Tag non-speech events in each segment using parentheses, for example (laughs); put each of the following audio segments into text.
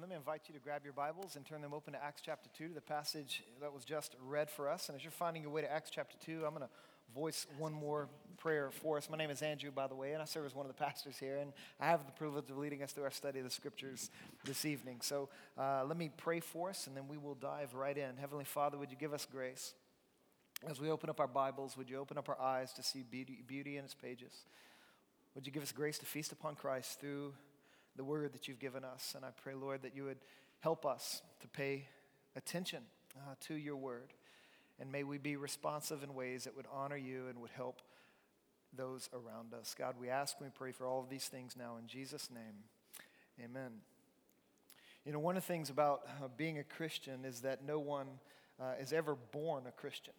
Let me invite you to grab your Bibles and turn them open to Acts chapter 2, to the passage that was just read for us. And as you're finding your way to Acts chapter 2, I'm going to voice one more prayer for us. My name is Andrew, by the way, and I serve as one of the pastors here. And I have the privilege of leading us through our study of the scriptures this evening. So uh, let me pray for us, and then we will dive right in. Heavenly Father, would you give us grace? As we open up our Bibles, would you open up our eyes to see beauty, beauty in its pages? Would you give us grace to feast upon Christ through the word that you've given us. And I pray, Lord, that you would help us to pay attention uh, to your word. And may we be responsive in ways that would honor you and would help those around us. God, we ask and we pray for all of these things now in Jesus' name. Amen. You know, one of the things about uh, being a Christian is that no one uh, is ever born a Christian.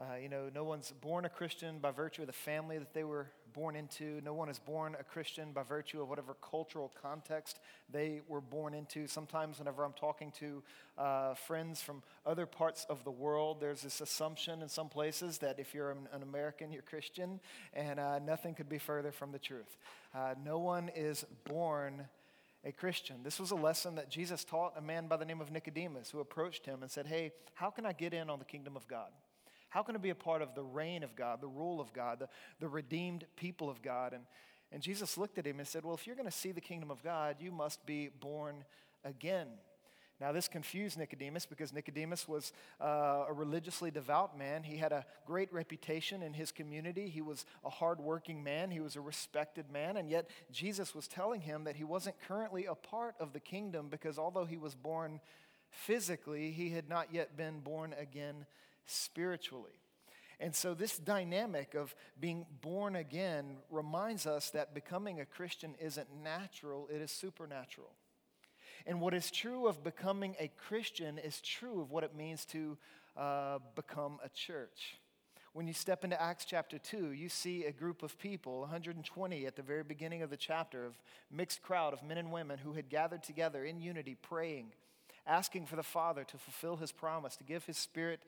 Uh, you know, no one's born a Christian by virtue of the family that they were born into. No one is born a Christian by virtue of whatever cultural context they were born into. Sometimes, whenever I'm talking to uh, friends from other parts of the world, there's this assumption in some places that if you're an, American, you're Christian, and uh, nothing could be further from the truth. Uh, no one is born a Christian. This was a lesson that Jesus taught a man by the name of Nicodemus who approached him and said, Hey, how can I get in on the kingdom of God? How can it be a part of the reign of God, the rule of God, the, the redeemed people of God? And, and Jesus looked at him and said, Well, if you're going to see the kingdom of God, you must be born again. Now, this confused Nicodemus because Nicodemus was uh, a religiously devout man. He had a great reputation in his community. He was a hardworking man. He was a respected man. And yet, Jesus was telling him that he wasn't currently a part of the kingdom because although he was born physically, he had not yet been born again spiritually. And so, this dynamic of being born again reminds us that becoming a Christian isn't natural, it is supernatural. And what is true of becoming a Christian is true of what it means to uh, become a church. When you step into Acts chapter 2, you see a group of people, 120 at the very beginning of the chapter, of mixed crowd of men and women who had gathered together in unity, praying, asking for the Father to fulfill his promise, to give his Spirit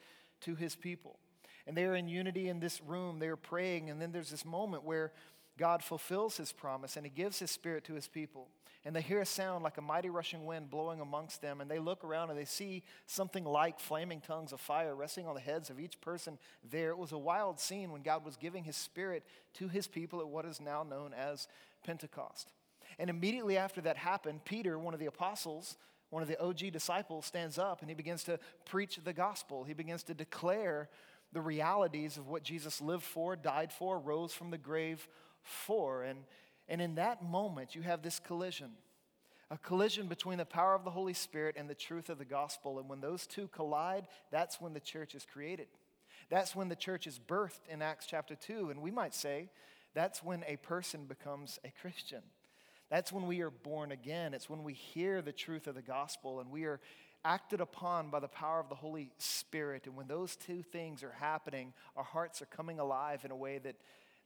to his people. And they are in unity in this room, they are praying, and then there's this moment where God fulfills his promise and he gives his spirit to his people. And they hear a sound like a mighty rushing wind blowing amongst them, and they look around and they see something like flaming tongues of fire resting on the heads of each person there. It was a wild scene when God was giving his spirit to his people at what is now known as Pentecost. And immediately after that happened, Peter, one of the apostles, one of the OG disciples stands up and he begins to preach the gospel. He begins to declare the realities of what Jesus lived for, died for, rose from the grave for. And, and in that moment, you have this collision a collision between the power of the Holy Spirit and the truth of the gospel. And when those two collide, that's when the church is created. That's when the church is birthed in Acts chapter 2. And we might say that's when a person becomes a Christian. That's when we are born again. It's when we hear the truth of the gospel and we are acted upon by the power of the Holy Spirit. And when those two things are happening, our hearts are coming alive in a way that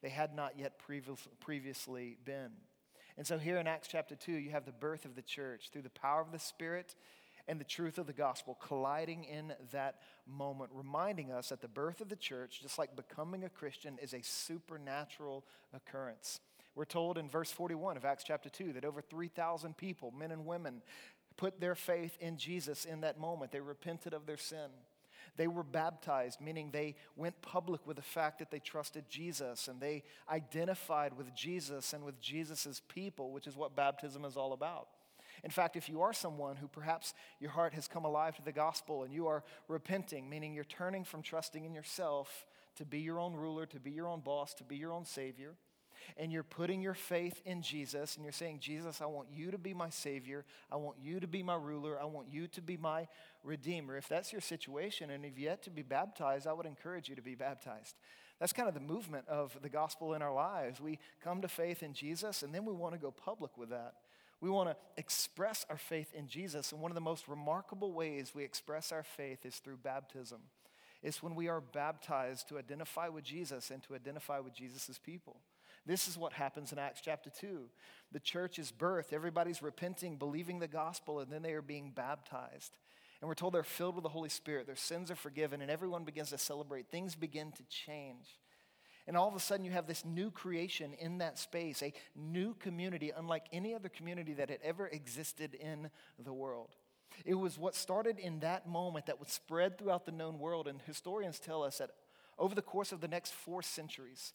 they had not yet previously been. And so, here in Acts chapter 2, you have the birth of the church through the power of the Spirit and the truth of the gospel colliding in that moment, reminding us that the birth of the church, just like becoming a Christian, is a supernatural occurrence. We're told in verse 41 of Acts chapter 2 that over 3,000 people, men and women, put their faith in Jesus in that moment. They repented of their sin. They were baptized, meaning they went public with the fact that they trusted Jesus and they identified with Jesus and with Jesus' people, which is what baptism is all about. In fact, if you are someone who perhaps your heart has come alive to the gospel and you are repenting, meaning you're turning from trusting in yourself to be your own ruler, to be your own boss, to be your own savior, and you're putting your faith in Jesus and you're saying, Jesus, I want you to be my Savior. I want you to be my ruler. I want you to be my Redeemer. If that's your situation and you've yet to be baptized, I would encourage you to be baptized. That's kind of the movement of the gospel in our lives. We come to faith in Jesus and then we want to go public with that. We want to express our faith in Jesus. And one of the most remarkable ways we express our faith is through baptism. It's when we are baptized to identify with Jesus and to identify with Jesus' people. This is what happens in Acts chapter 2. The church is birthed, everybody's repenting, believing the gospel, and then they are being baptized. And we're told they're filled with the Holy Spirit, their sins are forgiven, and everyone begins to celebrate. Things begin to change. And all of a sudden, you have this new creation in that space, a new community, unlike any other community that had ever existed in the world. It was what started in that moment that would spread throughout the known world. And historians tell us that over the course of the next four centuries,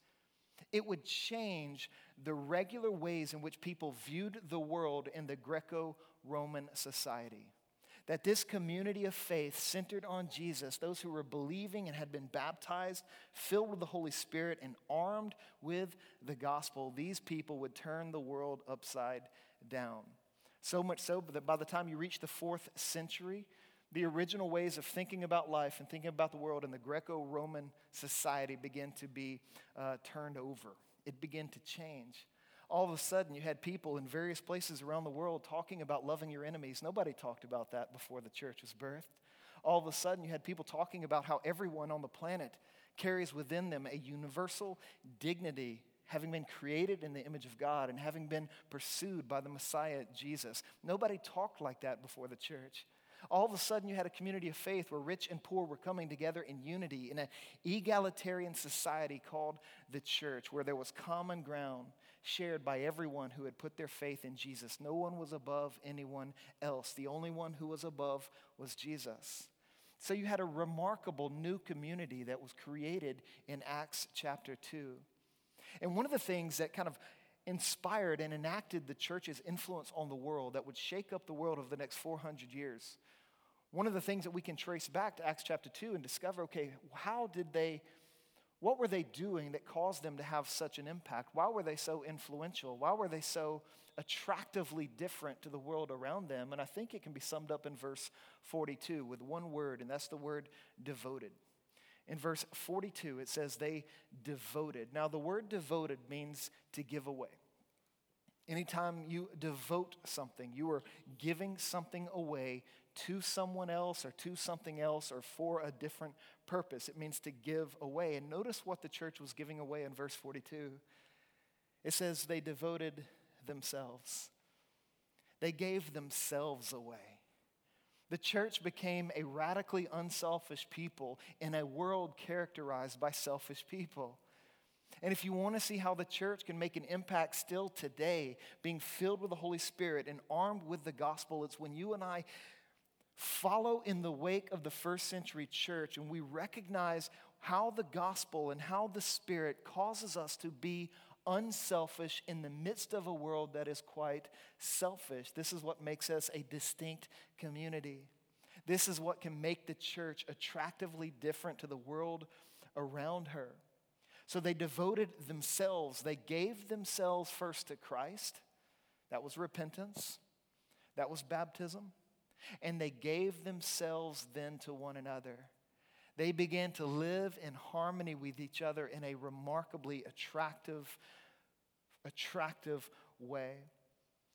it would change the regular ways in which people viewed the world in the Greco Roman society. That this community of faith centered on Jesus, those who were believing and had been baptized, filled with the Holy Spirit, and armed with the gospel, these people would turn the world upside down. So much so that by the time you reach the fourth century, the original ways of thinking about life and thinking about the world in the Greco Roman society began to be uh, turned over. It began to change. All of a sudden, you had people in various places around the world talking about loving your enemies. Nobody talked about that before the church was birthed. All of a sudden, you had people talking about how everyone on the planet carries within them a universal dignity having been created in the image of God and having been pursued by the Messiah, Jesus. Nobody talked like that before the church. All of a sudden, you had a community of faith where rich and poor were coming together in unity in an egalitarian society called the church, where there was common ground shared by everyone who had put their faith in Jesus. No one was above anyone else. The only one who was above was Jesus. So you had a remarkable new community that was created in Acts chapter 2. And one of the things that kind of inspired and enacted the church's influence on the world that would shake up the world over the next 400 years. One of the things that we can trace back to Acts chapter 2 and discover okay, how did they, what were they doing that caused them to have such an impact? Why were they so influential? Why were they so attractively different to the world around them? And I think it can be summed up in verse 42 with one word, and that's the word devoted. In verse 42, it says they devoted. Now, the word devoted means to give away. Anytime you devote something, you are giving something away to someone else or to something else or for a different purpose. It means to give away. And notice what the church was giving away in verse 42. It says they devoted themselves, they gave themselves away. The church became a radically unselfish people in a world characterized by selfish people. And if you want to see how the church can make an impact still today, being filled with the Holy Spirit and armed with the gospel, it's when you and I follow in the wake of the first century church and we recognize how the gospel and how the Spirit causes us to be unselfish in the midst of a world that is quite selfish. This is what makes us a distinct community. This is what can make the church attractively different to the world around her. So they devoted themselves, they gave themselves first to Christ. That was repentance, that was baptism. And they gave themselves then to one another. They began to live in harmony with each other in a remarkably attractive, attractive way.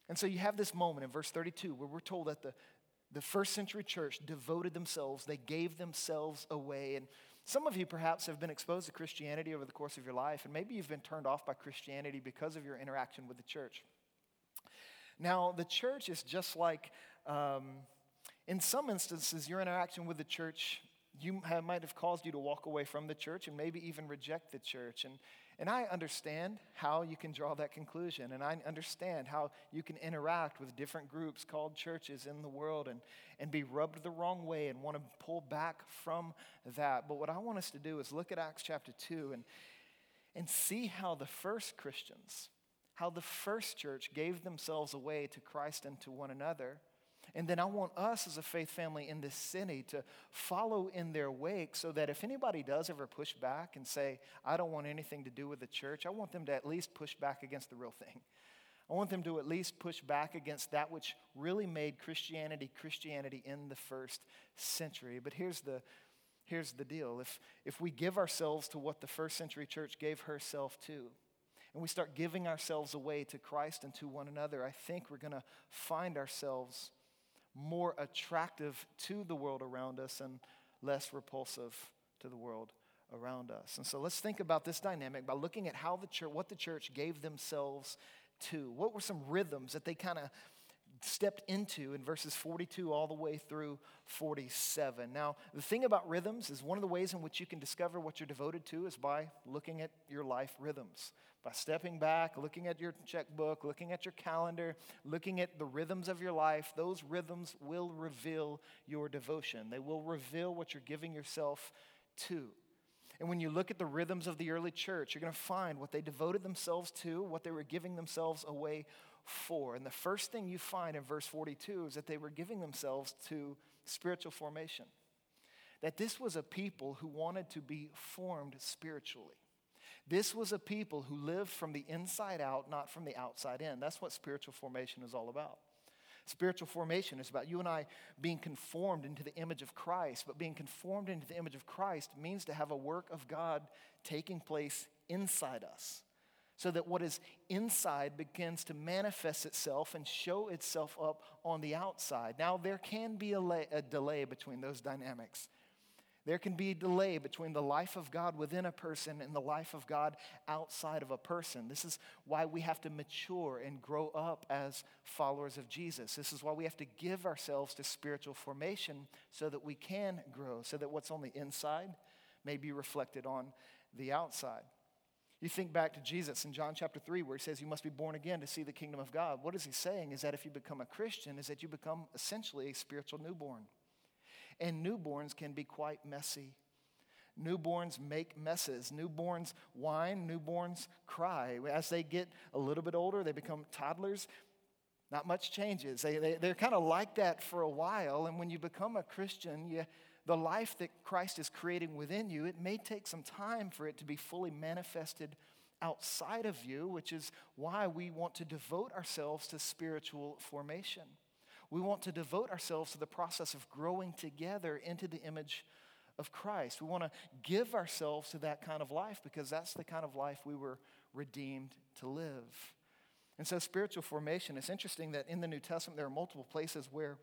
And so you have this moment in verse 32 where we're told that the, the first century church devoted themselves, they gave themselves away. And some of you perhaps have been exposed to Christianity over the course of your life, and maybe you've been turned off by Christianity because of your interaction with the church. Now, the church is just like, um, in some instances, your interaction with the church you have, might have caused you to walk away from the church and maybe even reject the church. And, and I understand how you can draw that conclusion. And I understand how you can interact with different groups called churches in the world and, and be rubbed the wrong way and want to pull back from that. But what I want us to do is look at Acts chapter 2 and, and see how the first Christians, how the first church gave themselves away to Christ and to one another and then I want us as a faith family in this city to follow in their wake so that if anybody does ever push back and say, I don't want anything to do with the church, I want them to at least push back against the real thing. I want them to at least push back against that which really made Christianity Christianity in the first century. But here's the, here's the deal if, if we give ourselves to what the first century church gave herself to, and we start giving ourselves away to Christ and to one another, I think we're going to find ourselves more attractive to the world around us and less repulsive to the world around us. And so let's think about this dynamic by looking at how the church, what the church gave themselves to. What were some rhythms that they kind of stepped into in verses 42 all the way through 47. Now, the thing about rhythms is one of the ways in which you can discover what you're devoted to is by looking at your life rhythms. By stepping back, looking at your checkbook, looking at your calendar, looking at the rhythms of your life, those rhythms will reveal your devotion. They will reveal what you're giving yourself to. And when you look at the rhythms of the early church, you're going to find what they devoted themselves to, what they were giving themselves away for. And the first thing you find in verse 42 is that they were giving themselves to spiritual formation. That this was a people who wanted to be formed spiritually. This was a people who lived from the inside out, not from the outside in. That's what spiritual formation is all about. Spiritual formation is about you and I being conformed into the image of Christ, but being conformed into the image of Christ means to have a work of God taking place inside us so that what is inside begins to manifest itself and show itself up on the outside. Now, there can be a, lay, a, delay between those dynamics. There can be delay between the life of God within a person and the life of God outside of a person. This is why we have to mature and grow up as followers of Jesus. This is why we have to give ourselves to spiritual formation so that we can grow, so that what's on the inside may be reflected on the outside. You think back to Jesus in John chapter 3, where he says you must be born again to see the kingdom of God. What is he saying? Is that if you become a Christian, is that you become essentially a spiritual newborn. And newborns can be quite messy. Newborns make messes. Newborns whine. Newborns cry. As they get a little bit older, they become toddlers. Not much changes. They, they, they're kind of like that for a while. And when you become a Christian, you the life that Christ is creating within you, it may take some time for it to be fully manifested outside of you, which is why we want to devote ourselves to spiritual formation. We want to devote ourselves to the process of growing together into the image of Christ. We want to give ourselves to that kind of life because that's the kind of life we were redeemed to live. And so, spiritual formation, it's interesting that in the New Testament there are multiple places where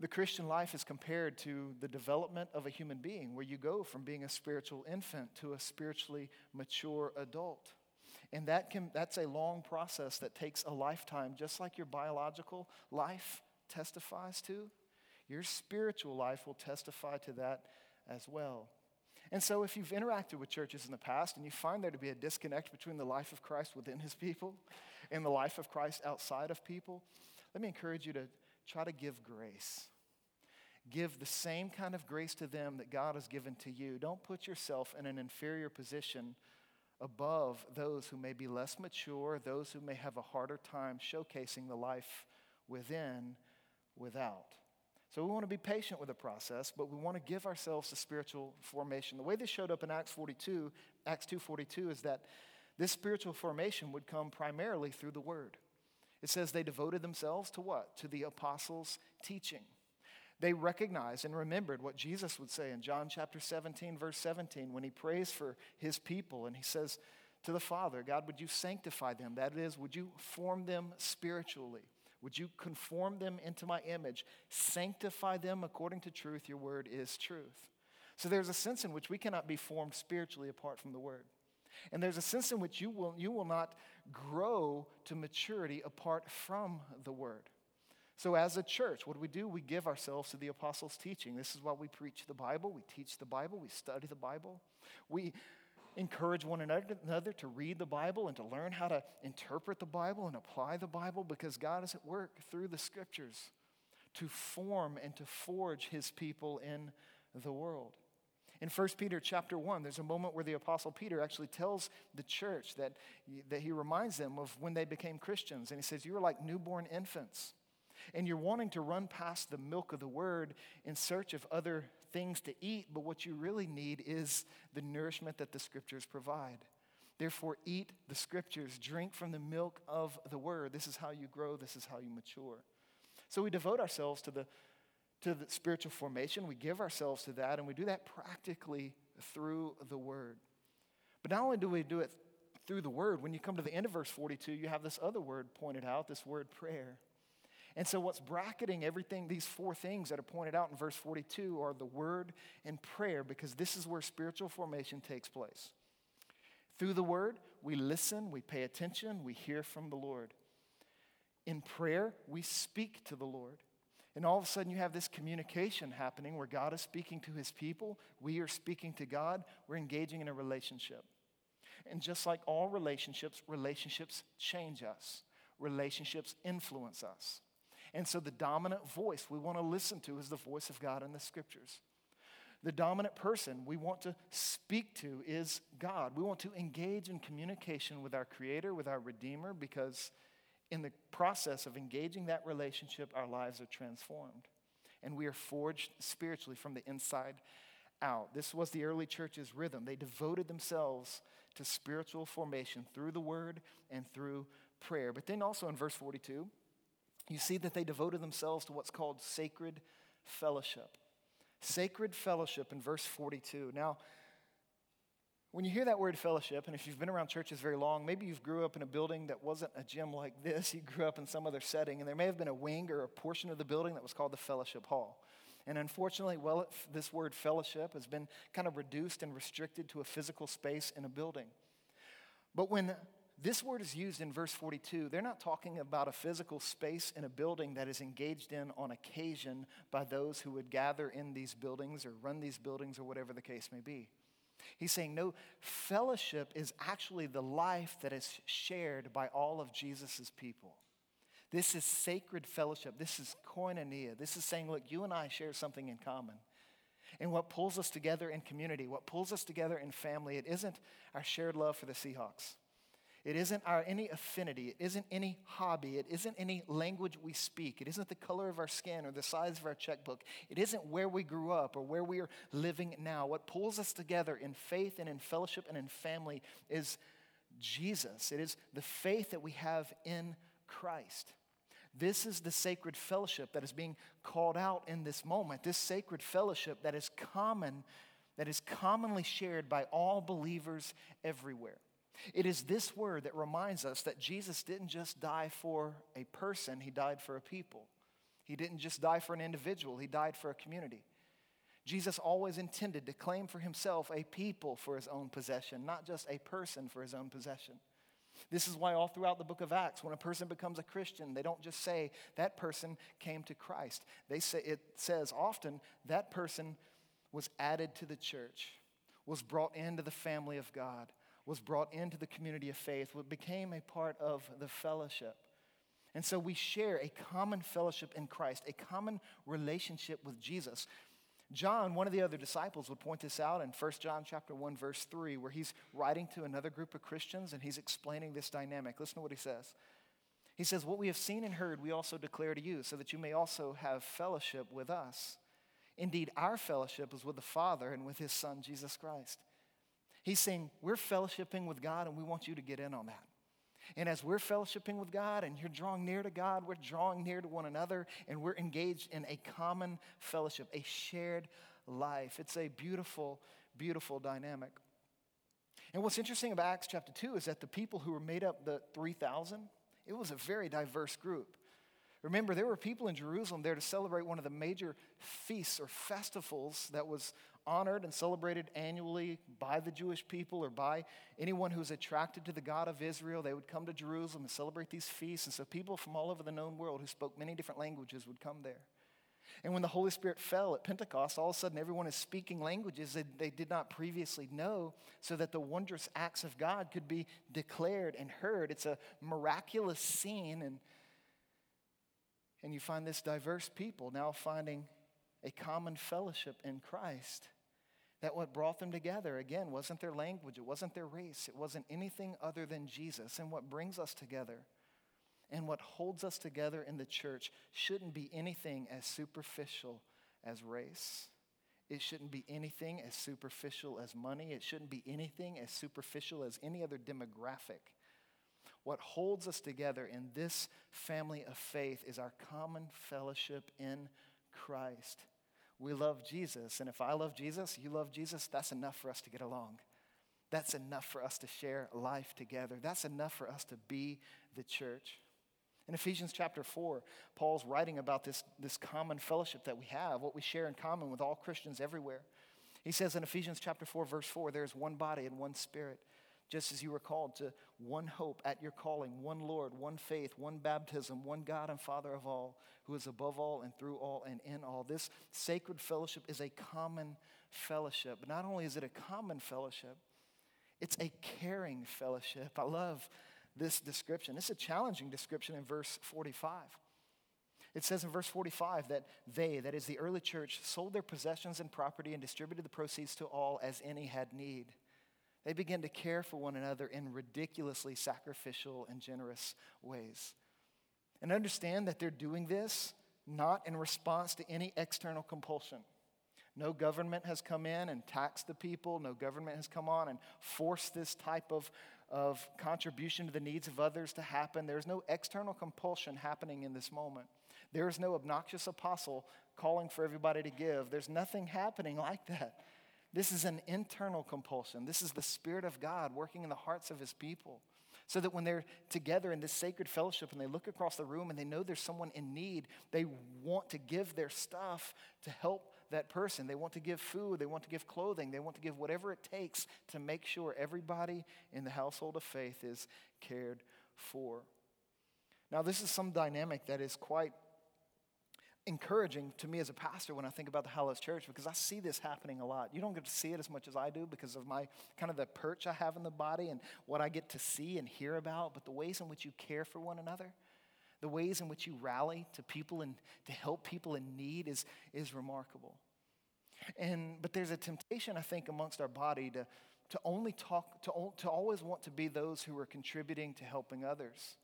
the Christian life is compared to the development of a human being, where you go from being a spiritual infant to a spiritually mature adult. And that can, that's a long process that takes a lifetime, just like your biological life testifies to. Your spiritual life will testify to that as well. And so, if you've interacted with churches in the past and you find there to be a disconnect between the life of Christ within his people and the life of Christ outside of people, let me encourage you to try to give grace. Give the same kind of grace to them that God has given to you. Don't put yourself in an inferior position above those who may be less mature, those who may have a harder time showcasing the life within without. So we want to be patient with the process, but we want to give ourselves to spiritual formation. The way this showed up in Acts 42, Acts 2:42 is that this spiritual formation would come primarily through the word. It says they devoted themselves to what? To the apostles' teaching. They recognized and remembered what Jesus would say in John chapter 17, verse 17, when he prays for his people and he says to the Father, God, would you sanctify them? That is, would you form them spiritually? Would you conform them into my image? Sanctify them according to truth. Your word is truth. So there's a sense in which we cannot be formed spiritually apart from the word. And there's a sense in which you will, you will not grow to maturity apart from the word. So, as a church, what do we do? We give ourselves to the apostles' teaching. This is why we preach the Bible, we teach the Bible, we study the Bible. We encourage one another to read the Bible and to learn how to interpret the Bible and apply the Bible because God is at work through the scriptures to form and to forge his people in the world. In 1 Peter chapter 1, there's a moment where the apostle Peter actually tells the church that, that he reminds them of when they became Christians. And he says, You are like newborn infants and you're wanting to run past the milk of the word in search of other things to eat, but what you really need is the nourishment that the scriptures provide. Therefore, eat the scriptures, drink from the milk of the word. This is how you grow, this is how you mature. So we devote ourselves to the, to the spiritual formation, we give ourselves to that, and we do that practically through the word. But not only do we do it through the word, when you come to the end of verse 42, you have this other word pointed out, this word prayer. And so, what's bracketing everything, these four things that are pointed out in verse 42 are the word and prayer, because this is where spiritual formation takes place. Through the word, we listen, we pay attention, we hear from the Lord. In prayer, we speak to the Lord. And all of a sudden, you have this communication happening where God is speaking to his people, we are speaking to God, we're engaging in a relationship. And just like all relationships, relationships change us, relationships influence us. And so, the dominant voice we want to listen to is the voice of God in the scriptures. The dominant person we want to speak to is God. We want to engage in communication with our Creator, with our Redeemer, because in the process of engaging that relationship, our lives are transformed. And we are forged spiritually from the inside out. This was the early church's rhythm. They devoted themselves to spiritual formation through the word and through prayer. But then also in verse 42, you see that they devoted themselves to what's called sacred fellowship. Sacred fellowship in verse 42. Now, when you hear that word fellowship, and if you've been around churches very long, maybe you've grew up in a building that wasn't a gym like (laughs) this, you grew up in some other setting, and there may have been a wing or a portion of the building that was called the fellowship hall. And unfortunately, well, this word fellowship has been kind of reduced and restricted to a physical space in a building. But when this word is used in verse 42. They're not talking about a physical space in a building that is engaged in on occasion by those who would gather in these buildings or run these buildings or whatever the case may be. He's saying, no, fellowship is actually the life that is shared by all of Jesus' people. This is sacred fellowship. This is koinonia. This is saying, look, you and I share something in common. And what pulls us together in community, what pulls us together in family, it isn't our shared love for the Seahawks. It isn't our any affinity. It isn't any hobby. It isn't any language we speak. It isn't the color of our skin or the size of our checkbook. It isn't where we grew up or where we are living now. What pulls us together in faith and in fellowship and in family is Jesus. It is the faith that we have in Christ. This is the sacred fellowship that is being called out in this moment. This sacred fellowship that is common, that is commonly shared by all believers everywhere. It is this word that reminds us that Jesus didn't just die for a person, he died for a people. He didn't just die for an individual, he died for a community. Jesus always intended to claim for himself a people for his own possession, not just a person for his own possession. This is why, all throughout the book of Acts, when a person becomes a Christian, they don't just say that person came to Christ. They say, it says often that person was added to the church, was brought into the family of God, was brought into the community of faith, what became a part of the fellowship. And so we share a common fellowship in Christ, a common relationship with Jesus. John, one of the other disciples, would point this out in 1 John chapter 1, verse 3, where he's writing to another group of Christians and he's explaining this dynamic. Listen to what he says. He says, What we have seen and heard, we also declare to you, so that you may also have fellowship with us. Indeed, our fellowship is with the Father and with his Son, Jesus Christ. He's saying, We're fellowshipping with God and we want you to get in on that. And as we're fellowshipping with God and you're drawing near to God, we're drawing near to one another and we're engaged in a common fellowship, a shared life. It's a beautiful, beautiful dynamic. And what's interesting about Acts chapter 2 is that the people who were made up the 3,000, it was a very diverse group. Remember, there were people in Jerusalem there to celebrate one of the major feasts or festivals that was honored and celebrated annually by the Jewish people or by anyone who's attracted to the God of Israel. They would come to Jerusalem and celebrate these feasts. And so people from all over the known world who spoke many different languages would come there. And when the Holy Spirit fell at Pentecost, all of a sudden everyone is speaking languages that they did not previously know so that the wondrous acts of God could be declared and heard. It's a miraculous scene. And, and you find this diverse people now finding a common fellowship in Christ. That what brought them together, again, wasn't their language, it wasn't their race, it wasn't anything other than Jesus. And what brings us together and what holds us together in the church shouldn't be anything as superficial as race. It shouldn't be anything as superficial as money. It shouldn't be anything as superficial as any other demographic. What holds us together in this family of faith is our common fellowship in Christ we love Jesus. And if I love Jesus, you love Jesus, that's enough for us to get along. That's enough for us to share life together. That's enough for us to be the church. In Ephesians chapter 4, Paul's writing about this, this common fellowship that we have, what we share in common with all Christians everywhere. He says in Ephesians chapter 4, verse 4, there is one body and one spirit just as you were called to one hope at your calling, one Lord, one faith, one baptism, one God and Father of all, who is above all and through all and in all. This sacred fellowship is a common fellowship. Not only is it a common fellowship, it's a caring fellowship. I love this description. It's a challenging description in verse 45. It says in verse 45 that they, that is the early church, sold their possessions and property and distributed the proceeds to all as any had need. They begin to care for one another in ridiculously sacrificial and generous ways. And understand that they're doing this not in response to any external compulsion. No government has come in and taxed the people. No government has come on and forced this type of, of contribution to the needs of others to happen. There's no external compulsion happening in this moment. There is no obnoxious apostle calling for everybody to give. There's nothing happening like that. This is an internal compulsion. This is the Spirit of God working in the hearts of His people. So that when they're together in this sacred fellowship and they look across the room and they know there's someone in need, they want to give their stuff to help that person. They want to give food, they want to give clothing, they want to give whatever it takes to make sure everybody in the household of faith is cared for. Now, this is some dynamic that is quite encouraging to me as a pastor when I think about the Hallows Church because I see this happening a lot. You don't get to see it as much as I do because of my kind of the perch I have in the body and what I get to see and hear about, but the ways in which you care for one another, the ways in which you rally to people and to help people in need is, is remarkable. And but there's a temptation, I think, amongst our body to, to only talk, to, to always want to be those who are contributing to helping others.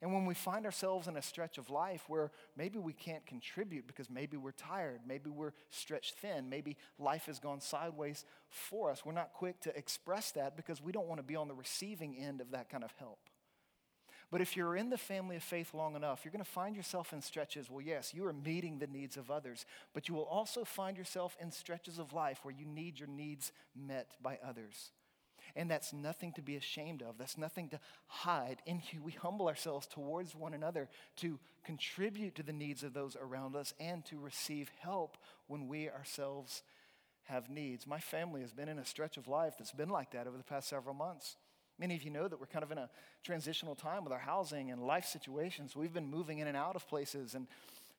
And when we find ourselves in a stretch of life where maybe we can't contribute because maybe we're tired, maybe we're stretched thin, maybe life has gone sideways for us, we're not quick to express that because we don't want to be on the receiving end of that kind of help. But if you're in the family of faith long enough, you're going to find yourself in stretches. Well, yes, you are meeting the needs of others, but you will also find yourself in stretches of life where you need your needs met by others. And that's nothing to be ashamed of. That's nothing to hide. In (laughs) we humble ourselves towards one another to contribute to the needs of those around us and to receive help when we ourselves have needs. My family has been in a stretch of life that's been like that over the past several months. Many of you know that we're kind of in a transitional time with our housing and life situations. We've been moving in and out of places, and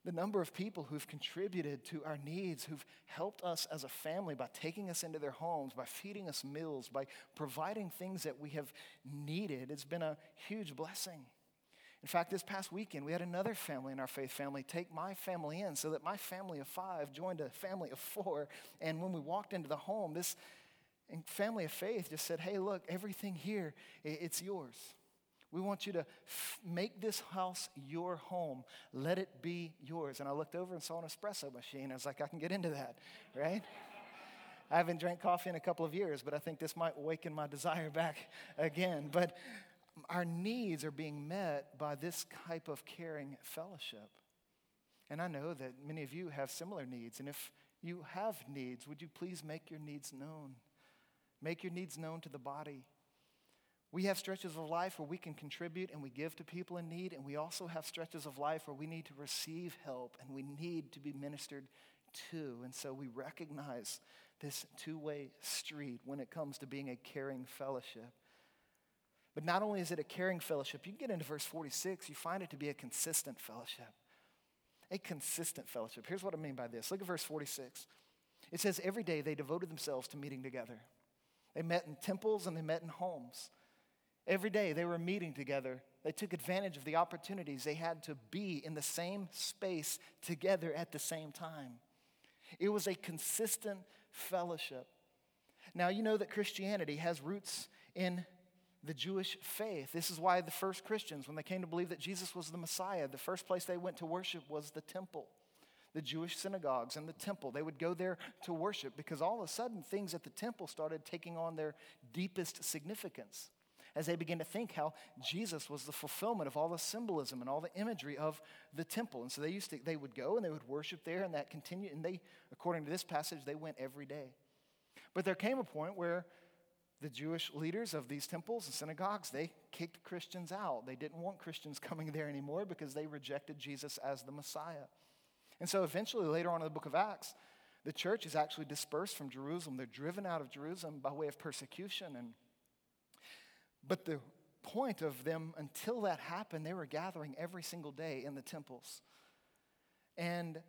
the number of people who've contributed to our needs, who've helped us as a family by taking us into their homes, by feeding us meals, by providing things that we have needed, it's been a huge blessing. In fact, this past weekend, we had another family in our faith family take my family in so that my family of five joined a family of four. And when we walked into the home, this family of faith just said, Hey, look, everything here, it's yours. We want you to f- make this house your home. Let it be yours. And I looked over and saw an espresso machine. I was like, I can get into that, right? I haven't drank coffee in a couple of years, but I think this might awaken my desire back again. But our needs are being met by this type of caring fellowship. And I know that many of you have similar needs. And if you have needs, would you please make your needs known? Make your needs known to the body. We have stretches of life where we can contribute and we give to people in need, and we also have stretches of life where we need to receive help and we need to be ministered to. And so we recognize this two way street when it comes to being a caring fellowship. But not only is it a caring fellowship, you get into verse 46, you find it to be a consistent fellowship. A consistent fellowship. Here's what I mean by this. Look at verse 46. It says, Every day they devoted themselves to meeting together. They met in temples and they met in homes. Every day they were meeting together. They took advantage of the opportunities they had to be in the same space together at the same time. It was a consistent fellowship. Now, you know that Christianity has roots in the Jewish faith. This is why the first Christians, when they came to believe that Jesus was the Messiah, the first place they went to worship was the temple, the Jewish synagogues and the temple. They would go there to worship because all of a sudden things at the temple started taking on their deepest significance as they begin to think how Jesus was the fulfillment of all the symbolism and all the imagery of the temple. And so they used to, they would go and they would worship there, and that continued. And they, according to this passage, they went every day. But there came a point where the Jewish leaders of these temples and synagogues, they kicked Christians out. They didn't want Christians (laughs) coming there anymore because they rejected Jesus as the Messiah. And so eventually, later on in the book of Acts, the church is actually dispersed from Jerusalem. They're driven out of Jerusalem by way of persecution. And But the point of them, until that happened, they were gathering every single day in the temples. And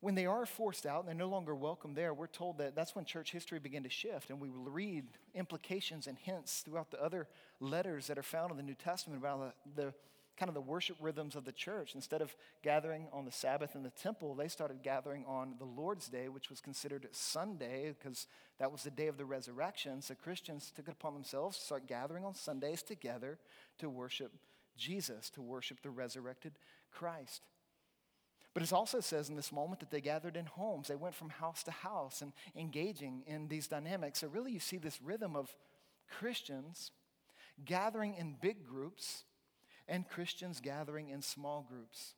when they are forced out and they're no longer welcome there, we're told that that's when church history began to shift. And we read implications and hints throughout the other letters that are found in the New Testament about the, the kind of the worship rhythms of the church. Instead of gathering on the Sabbath in the temple, they started gathering on the Lord's Day, which was considered Sunday because that was the day of the resurrection. So Christians took it upon themselves to start gathering on Sundays together to worship Jesus, to worship the resurrected Christ. But it also says in this moment that they gathered in homes. They went from house to house and engaging in these dynamics. So, really, you see this rhythm of Christians gathering in big groups and Christians gathering in small groups.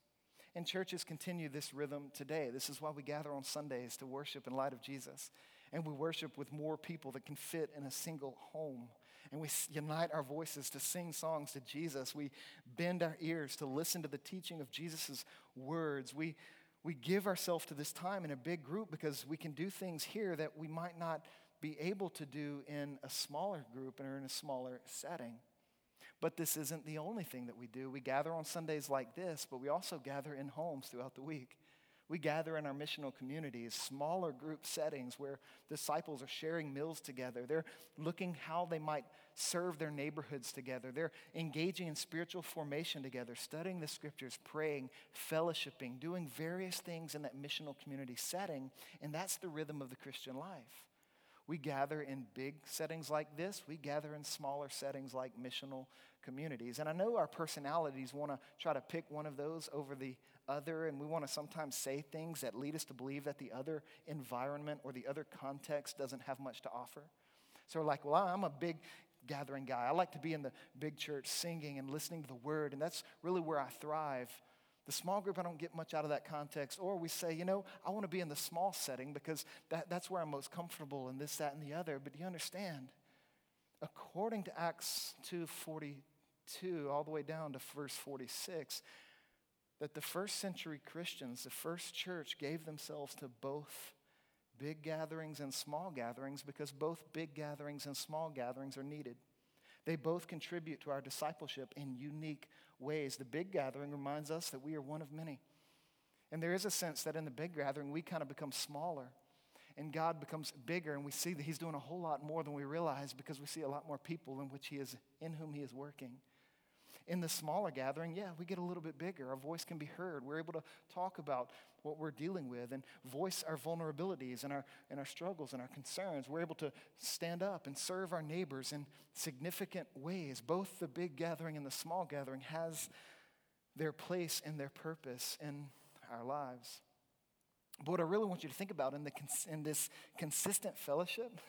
And churches continue this rhythm today. This is why we gather on Sundays to worship in light of Jesus. And we worship with more people that can fit in a single home. And we unite our voices to sing songs to Jesus. We bend our ears to listen to the teaching of Jesus' words. We, we give ourselves to this time in a big group because we can do things here that we might not be able to do in a smaller group or in a smaller setting. But this isn't the only thing that we do. We gather on Sundays like this, but we also gather in homes throughout the week. We gather in our missional communities, smaller group settings where disciples are sharing meals together. They're looking how they might serve their neighborhoods together. They're engaging in spiritual formation together, studying the scriptures, praying, fellowshipping, doing various things in that missional community setting. And that's the rhythm of the Christian life. We gather in big settings like this, we gather in smaller settings like missional communities. And I know our personalities want to try to pick one of those over the other, and we want to sometimes say things that lead us to believe that the other environment or the other context doesn't have much to offer. So we're like, well, I'm a big gathering guy. I like to be in the big church singing and listening to the word, and that's really where I thrive. The small group, I don't get much out of that context. Or we say, you know, I want to be in the small setting because that, that's where I'm most comfortable and this, that, and the other. But you understand, according to Acts 2.42, all the way down to verse 46, that the first century Christians, the first church, gave themselves to both big gatherings and small gatherings because both big gatherings and small gatherings are needed. They both contribute to our discipleship in unique ways. The big gathering reminds us that we are one of many. And there is a sense that in the big gathering, we kind of become smaller and God becomes bigger, and we see that He's doing a whole lot more than we realize because we see a lot more people in which He is in whom He is working. In the smaller gathering, yeah, we get a little bit bigger. Our voice can be heard. We're able to talk about what we're dealing with and voice our vulnerabilities and our, and our struggles and our concerns. We're able to stand up and serve our neighbors in significant ways. Both the big gathering and the small gathering has their place and their purpose in our lives. But what I really want you to think about in, the, in this consistent fellowship,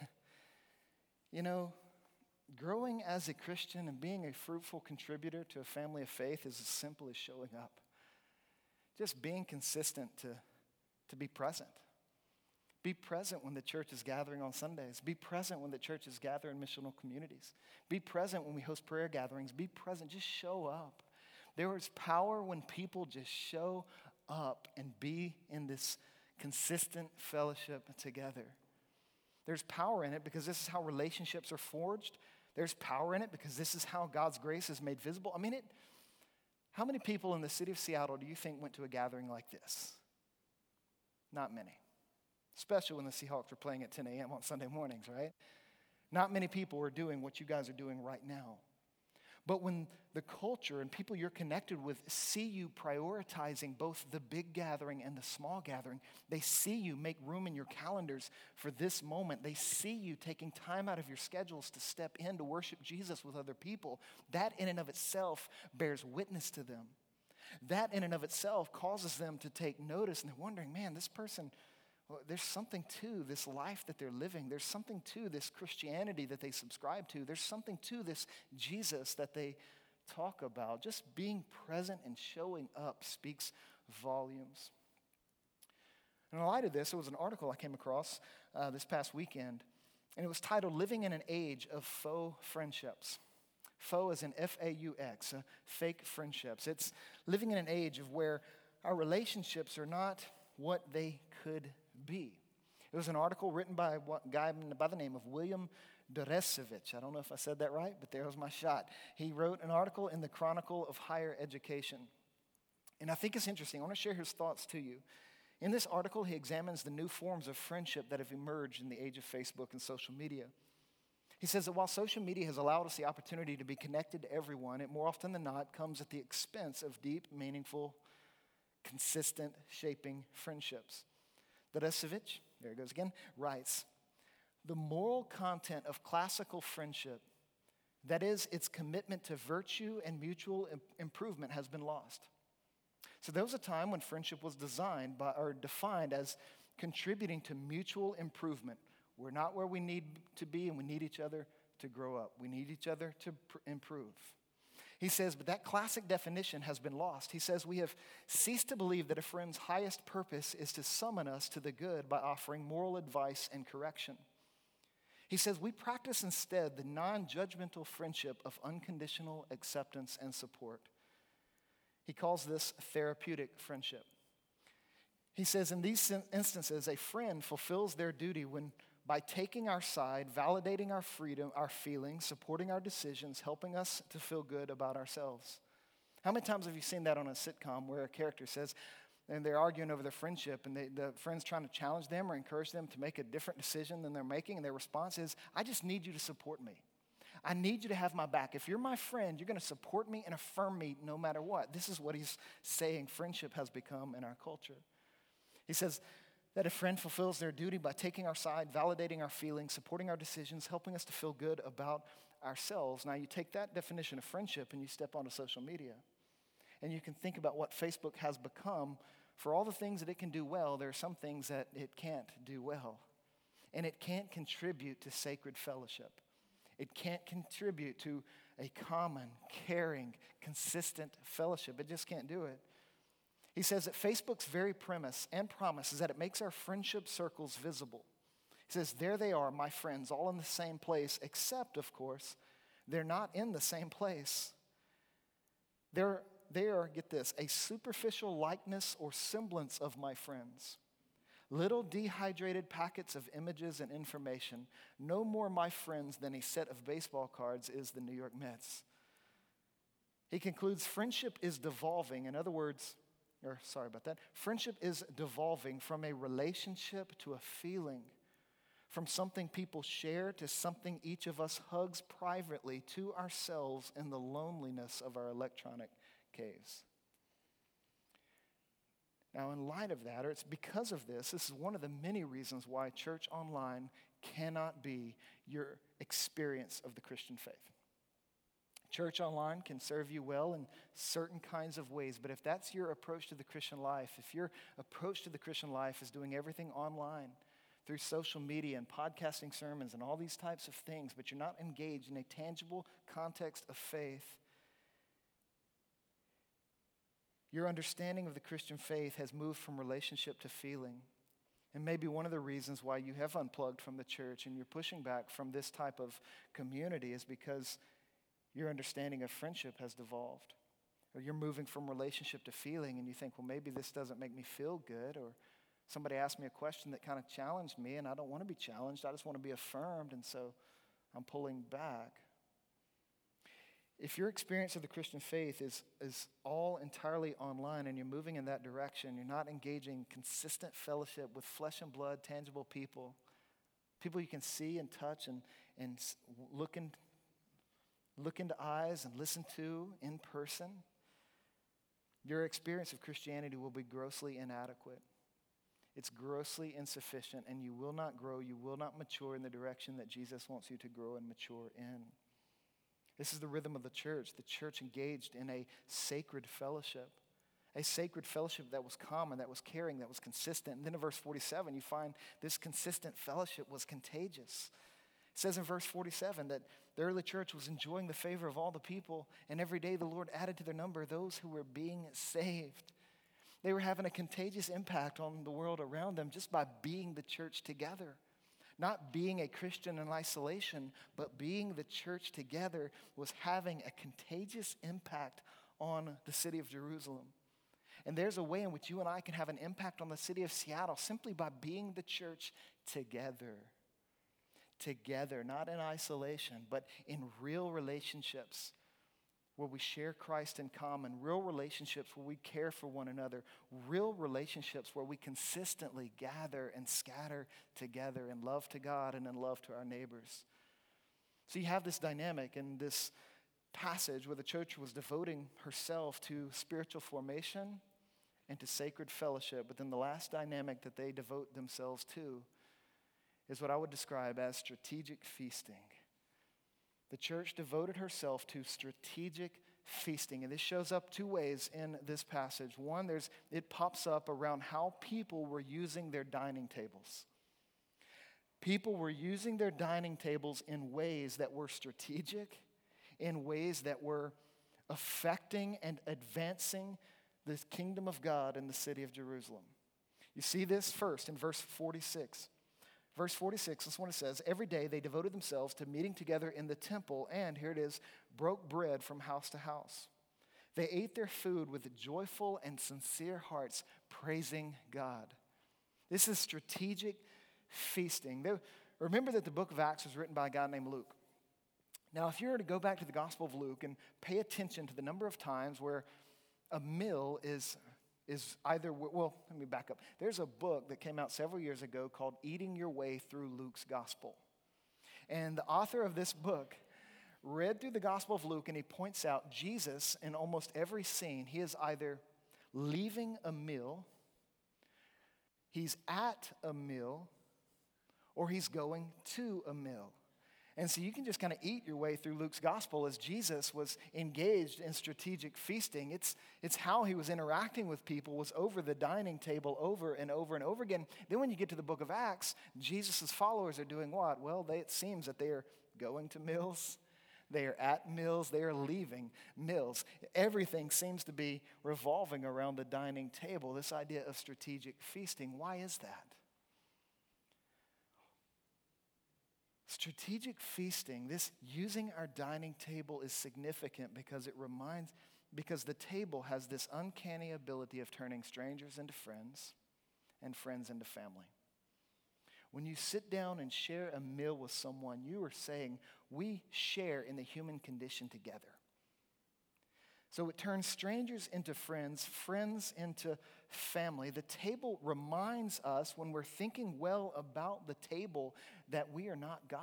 (laughs) you know, growing as a Christian and being a fruitful contributor to a family of faith is as simple as showing up. Just being consistent to, to be present. Be present when the church is gathering on Sundays. Be present when the church is gathering missional communities. Be present when we host prayer gatherings. Be present. Just show up. There is power when people just show up and be in this consistent fellowship together. There's power in it because this is how relationships are forged. There's power in it because this is how God's grace is made visible. I mean, it, how many people in the city of Seattle do you think went to a gathering like this? Not many, especially when the Seahawks were playing at 10 a.m. on Sunday mornings, right? Not many people are doing what you guys are doing right now. But when the culture and people you're connected with see you prioritizing both the big gathering and the small gathering, they see you make room in your calendars for this moment. They see you taking time out of your schedules to step in to worship Jesus with other people. That, in and of itself, bears witness to them. That, in and of itself, causes them to take notice and they're wondering, man, this person well, there's something to this life that they're living. There's something to this Christianity that they subscribe to. There's something to this Jesus that they talk about. Just being present and showing up speaks volumes. in light of this, it was an article I came across uh, this past weekend, and it was titled Living in an Age of Faux Friendships. Faux is an F A U X, uh, fake friendships. It's living in an age of where our relationships are not what they could be. It was an article written by a guy by the name of William Deresiewicz. I don't know if I said that right, but there was my shot. He wrote an article in the Chronicle of Higher Education. And I think it's interesting. I want to share his thoughts to you. In this article, he examines the new forms of friendship that have emerged in the age of Facebook and social media. He says that while social media has allowed us the opportunity to be connected to everyone, it more often than not comes at the expense of deep, meaningful, consistent, shaping friendships. Deresiewicz, there it goes again, writes The moral content of classical friendship, that is, its commitment to virtue and mutual improvement, has been lost. So there was a time when friendship was designed by, or defined as contributing to mutual improvement. We're not where we need to be, and we need each other to grow up. We need each other to pr- improve. He says, but that classic definition has been lost. He says, we have ceased to believe that a friend's highest purpose is to summon us to the good by offering moral advice and correction. He says, we practice instead the non judgmental friendship of unconditional acceptance and support. He calls this therapeutic friendship. He says, in these instances, a friend fulfills their duty when by taking our side, validating our freedom, our feelings, supporting our decisions, helping us to feel good about ourselves. How many times have you seen that on a sitcom where a character says, and they're arguing over their friendship, and they, the friend's trying to challenge them or encourage them to make a different decision than they're making, and their response is, I just need you to support me. I need you to have my back. If you're my friend, you're going to support me and affirm me no matter what. This is what he's saying friendship has become in our culture. He says, that a friend fulfills their duty by taking our side, validating our feelings, supporting our decisions, helping us to feel good about ourselves. Now, you take that definition of friendship and you step onto social media, and you can think about what Facebook has become. For all the things that it can do well, there are some things that it can't do well. And it can't contribute to sacred fellowship. It can't contribute to a common, caring, consistent fellowship. It just can't do it. He says that Facebook's very premise and promise is that it makes our friendship circles visible. He says, There they are, my friends, all in the same place, except, of course, they're not in the same place. They're, they are, get this, a superficial likeness or semblance of my friends. Little dehydrated packets of images and information, no more my friends than a set of baseball cards is the New York Mets. He concludes friendship is devolving. In other words, or sorry about that. Friendship is devolving from a relationship to a feeling, from something people share to something each of us hugs privately to ourselves in the loneliness of our electronic caves. Now, in light of that, or it's because of this, this is one of the many reasons why church online cannot be your experience of the Christian faith. Church online can serve you well in certain kinds of ways, but if that's your approach to the Christian life, if your approach to the Christian life is doing everything online through social media and podcasting sermons and all these types of things, but you're not engaged in a tangible context of faith, your understanding of the Christian faith has moved from relationship to feeling. And maybe one of the reasons why you have unplugged from the church and you're pushing back from this type of community is because your understanding of friendship has devolved. Or you're moving from relationship to feeling and you think, well, maybe this doesn't make me feel good. Or somebody asked me a question that kind of challenged me and I don't want to be challenged. I just want to be affirmed. And so I'm pulling back. If your experience of the Christian faith is, is all entirely online and you're moving in that direction, you're not engaging consistent fellowship with flesh and blood, tangible people, people you can see and touch and, and look in, look into eyes and listen to in person, your experience of Christianity will be grossly inadequate. It's grossly insufficient, and you will not grow, you will not mature in the direction that Jesus wants you to grow and mature in. This is the rhythm of the church. The church engaged in a sacred fellowship, a sacred fellowship that was common, that was caring, that was consistent. And then in verse 47, you find this consistent fellowship was contagious. It says in verse 47 that the early church was enjoying the favor of all the people, and every day the Lord added to their number those who were being saved. They were having a contagious impact on the world around them just by being the church together. Not being a Christian in isolation, but being the church together was having a contagious impact on the city of Jerusalem. And there's a way in which you and I can have an impact on the city of Seattle simply by being the church together together, not in isolation, but in real relationships where we share Christ in common, real relationships where we care for one another, real relationships where we consistently gather and scatter together in love to God and in love to our neighbors. So you have this dynamic in this passage where the church was devoting herself to spiritual formation and to sacred fellowship. But then the last dynamic that they devote themselves to is what I would describe as strategic feasting. The church devoted herself to strategic feasting. And this shows up two ways in this passage. One, there's, it pops up around how people were using their dining tables. People were using their dining tables in ways that were strategic, in ways that were affecting and advancing the kingdom of God in the city of Jerusalem. You see this first in verse 46. Verse 46, this one it says, Every day they devoted themselves to meeting together in the temple, and here it is, broke bread from house to house. They ate their food with joyful and sincere hearts, praising God. This is strategic feasting. They, remember that the book of Acts was written by a guy named Luke. Now, if you were to go back to the Gospel of Luke and pay attention to the number of times where a meal is is either, well, let me back up. There's a book that came out several years ago called Eating Your Way Through Luke's Gospel. And the author of this book read through the Gospel of Luke and he points out Jesus in almost every scene, he is either leaving a meal, he's at a meal, or he's going to a meal. And so you can just kind of eat your way through Luke's gospel as Jesus was engaged in strategic feasting. It's, it's how he was interacting with people was over the dining table over and over and over again. Then when you get to the book of Acts, Jesus' followers are doing what? Well, they, it seems that they are going to meals. They are at meals. They are leaving meals. Everything seems to be revolving around the dining table, this idea of strategic feasting. Why is that? Strategic feasting, this using our dining table is significant because it reminds, because the table has this uncanny ability of turning strangers into friends and friends into family. When you sit down and share a meal with someone, you are saying, We share in the human condition together. So it turns strangers into friends, friends into family. The table reminds us when we're thinking well about the table that we are not God.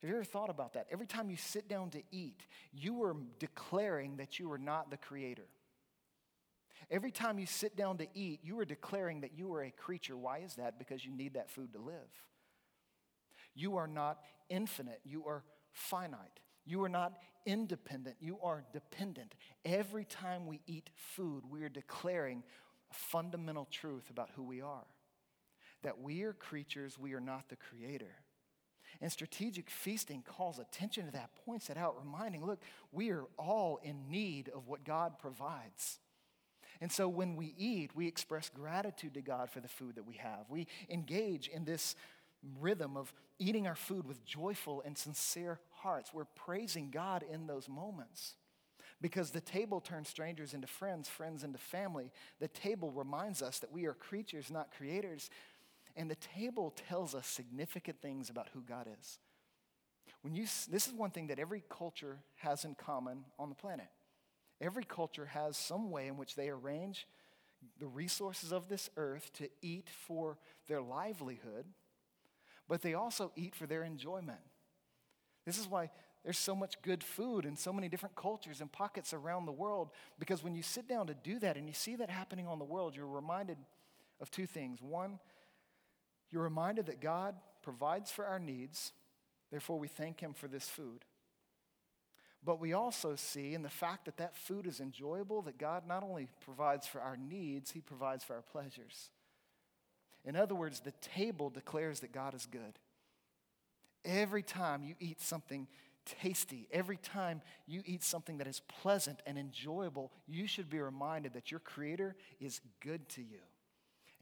Have you ever thought about that? Every time you sit down to eat, you are declaring that you are not the creator. Every time you sit down to eat, you are declaring that you are a creature. Why is that? Because you need that food to live. You are not infinite, you are finite. You are not independent, you are dependent. Every time we eat food, we are declaring a fundamental truth about who we are that we are creatures, we are not the creator. And strategic feasting calls attention to that, points it out, reminding look, we are all in need of what God provides. And so when we eat, we express gratitude to God for the food that we have. We engage in this rhythm of eating our food with joyful and sincere hearts. We're praising God in those moments. Because the table turns strangers into friends, friends into family. The table reminds us that we are creatures, not creators. And the table tells us significant things about who God is. When you, this is one thing that every culture has in common on the planet. Every culture has some way in which they arrange the resources of this earth to eat for their livelihood, but they also eat for their enjoyment. This is why there's so much good food in so many different cultures and pockets around the world, because when you sit down to do that and you see that happening on the world, you're reminded of two things. One, you're reminded that God provides for our needs, therefore, we thank Him for this food. But we also see in the fact that that food is enjoyable, that God not only provides for our needs, He provides for our pleasures. In other words, the table declares that God is good. Every time you eat something tasty, every time you eat something that is pleasant and enjoyable, you should be reminded that your Creator is good to you.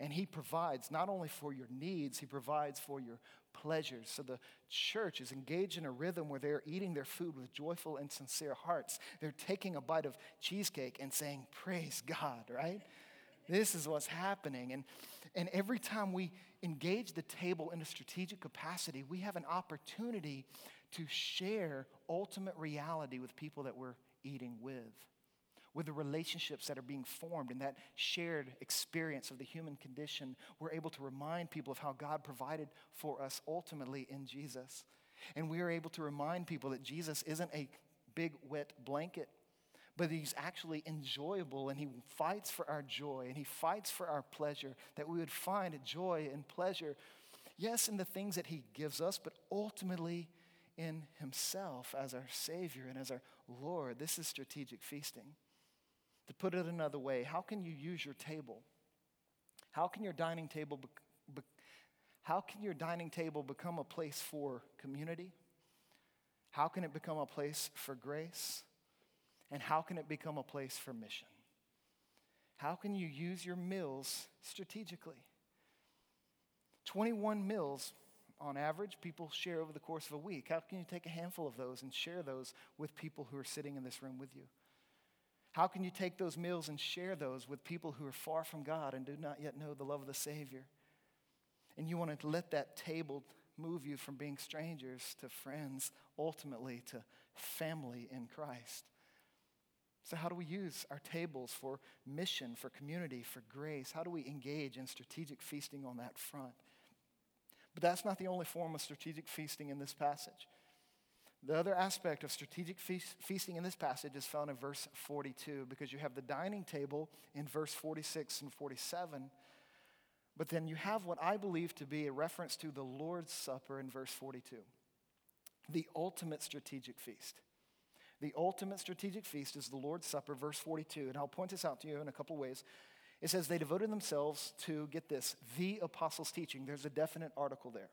And He provides not only for your needs, He provides for your pleasures. So the church is engaged in a rhythm where they're eating their food with joyful and sincere hearts. They're taking a bite of cheesecake and saying, Praise God, right? This is what's happening. And, and every time we engage the table in a strategic capacity, we have an opportunity to share ultimate reality with people that we're eating with, with the relationships that are being formed in that shared experience of the human condition. We're able to remind people of how God provided for us ultimately in Jesus. And we are able to remind people that Jesus isn't a big wet blanket but he's actually enjoyable and he fights for our joy and he fights for our pleasure, that we would find joy and pleasure, yes, in the things that he gives us, but ultimately in himself as our Savior and as our Lord. This is strategic feasting. To put it another way, how can you use your table? How can your dining table be, be, how can your dining table become a place for community? How can it become a place for grace? And how can it become a place for mission? How can you use your meals strategically? 21 meals on average people share over the course of a week. How can you take a handful of those and share those with people who are sitting in this room with you? How can you take those meals and share those with people who are far from God and do not yet know the love of the Savior? And you want to let that table move you from being strangers to friends, ultimately to family in Christ. So, how do we use our tables for mission, for community, for grace? How do we engage in strategic feasting on that front? But that's not the only form of strategic feasting in this passage. The other aspect of strategic feast, feasting in this passage is found in verse 42 because you have the dining table in verse 46 and 47. But then you have what I believe to be a reference to the Lord's Supper in verse 42, the ultimate strategic feast. The ultimate strategic feast is the Lord's Supper, verse 42. And I'll point this out to you in a couple ways. It says they devoted themselves to, get this, the apostles' teaching. There's a definite article there.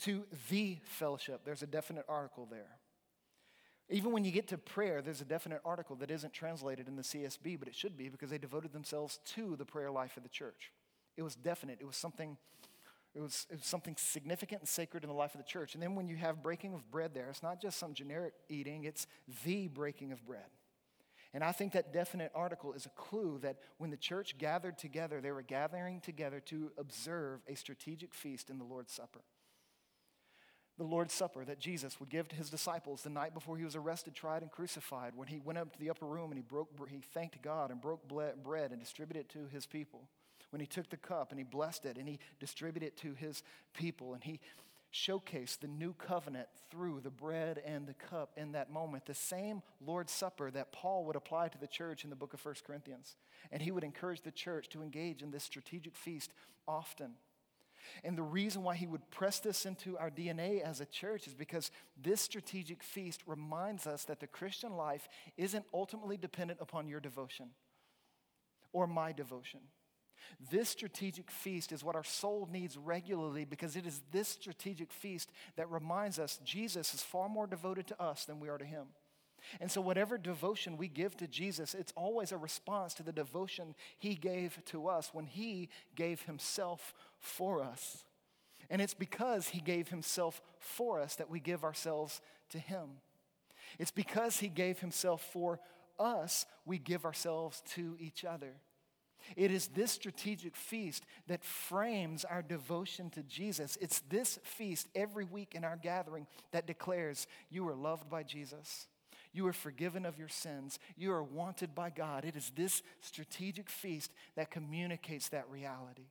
To the fellowship, there's a definite article there. Even when you get to prayer, there's a definite article that isn't translated in the CSB, but it should be because they devoted themselves to the prayer life of the church. It was definite, it was something it was, it was something significant and sacred in the life of the church. And then when you have breaking of bread there, it's not just some generic eating, it's the breaking of bread. And I think that definite article is a clue that when the church gathered together, they were gathering together to observe a strategic feast in the Lord's Supper. The Lord's Supper that Jesus would give to his disciples the night before he was arrested, tried, and crucified, when he went up to the upper room and he, broke, he thanked God and broke bread and distributed it to his people when he took the cup and he blessed it and he distributed it to his people and he showcased the new covenant through the bread and the cup in that moment. The same Lord's Supper that Paul would apply to the church in the book of 1 Corinthians. And he would encourage the church to engage in this strategic feast often. And the reason why he would press this into our DNA as a church is because this strategic feast reminds us that the Christian life isn't ultimately dependent upon your devotion or my devotion. This strategic feast is what our soul needs regularly because it is this strategic feast that reminds us Jesus is far more devoted to us than we are to him. And so, whatever devotion we give to Jesus, it's always a response to the devotion he gave to us when he gave himself for us. And it's because he gave himself for us that we give ourselves to him. It's because he gave himself for us, we give ourselves to each other. It is this strategic feast that frames our devotion to Jesus. It's this feast every week in our gathering that declares you are loved by Jesus. You are forgiven of your sins. You are wanted by God. It is this strategic feast that communicates that reality.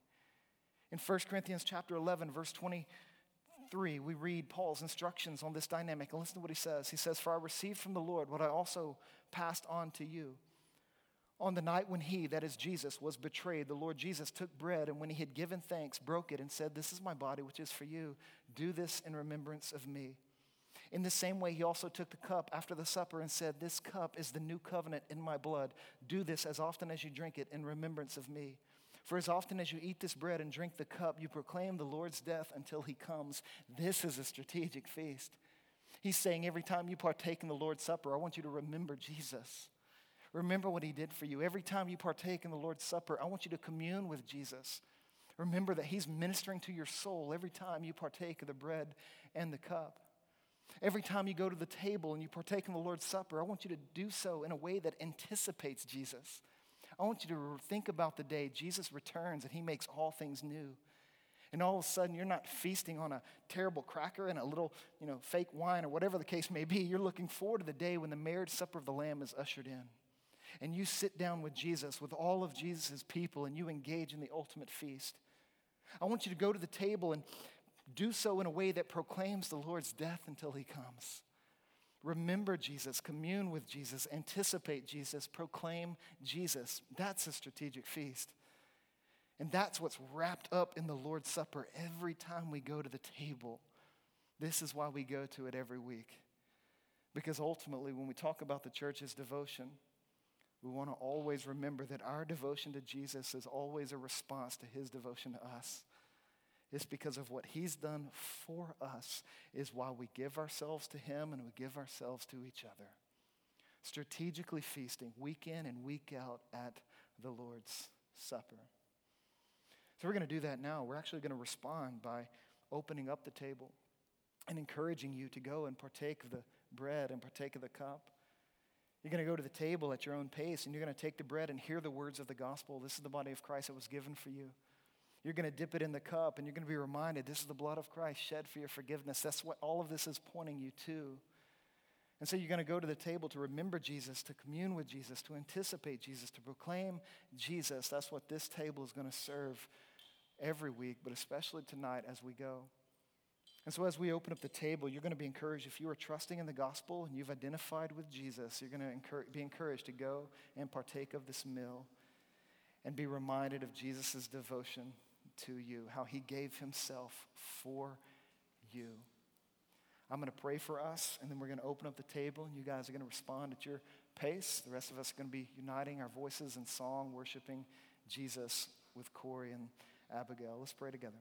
In 1 Corinthians chapter 11 verse 23, we read Paul's instructions on this dynamic. And listen to what he says. He says, "For I received from the Lord what I also passed on to you." On the night when he, that is Jesus, was betrayed, the Lord Jesus took bread and when he had given thanks, broke it and said, This is my body, which is for you. Do this in remembrance of me. In the same way, he also took the cup after the supper and said, This cup is the new covenant in my blood. Do this as often as you drink it in remembrance of me. For as often as you eat this bread and drink the cup, you proclaim the Lord's death until he comes. This is a strategic feast. He's saying every time you partake in the Lord's Supper, I want you to remember Jesus. Remember what he did for you. Every time you partake in the Lord's Supper, I want you to commune with Jesus. Remember that he's ministering to your soul every time you partake of the bread and the cup. Every time you go to the table and you partake in the Lord's Supper, I want you to do so in a way that anticipates Jesus. I want you to think about the day Jesus returns and he makes all things new. And all of a sudden, you're not feasting on a terrible cracker and a little, you know, fake wine or whatever the case may be. You're looking forward to the day when the marriage supper of the Lamb is ushered in. And you sit down with Jesus, with all of Jesus' people, and you engage in the ultimate feast. I want you to go to the table and do so in a way that proclaims the Lord's death until he comes. Remember Jesus, commune with Jesus, anticipate Jesus, proclaim Jesus. That's a strategic feast. And that's what's wrapped up in the Lord's Supper every time we go to the table. This is why we go to it every week. Because ultimately, when we talk about the church's devotion, we want to always remember that our devotion to Jesus is always a response to his devotion to us. It's because of what he's done for us, is why we give ourselves to him and we give ourselves to each other. Strategically feasting week in and week out at the Lord's Supper. So we're going to do that now. We're actually going to respond by opening up the table and encouraging you to go and partake of the bread and partake of the cup. You're going to go to the table at your own pace and you're going to take the bread and hear the words of the gospel. This is the body of Christ that was given for you. You're going to dip it in the cup and you're going to be reminded this is the blood of Christ shed for your forgiveness. That's what all of this is pointing you to. And so you're going to go to the table to remember Jesus, to commune with Jesus, to anticipate Jesus, to proclaim Jesus. That's what this table is going to serve every week, but especially tonight as we go. And so, as we open up the table, you're going to be encouraged. If you are trusting in the gospel and you've identified with Jesus, you're going to be encouraged to go and partake of this meal and be reminded of Jesus' devotion to you, how he gave himself for you. I'm going to pray for us, and then we're going to open up the table, and you guys are going to respond at your pace. The rest of us are going to be uniting our voices in song, worshiping Jesus with Corey and Abigail. Let's pray together.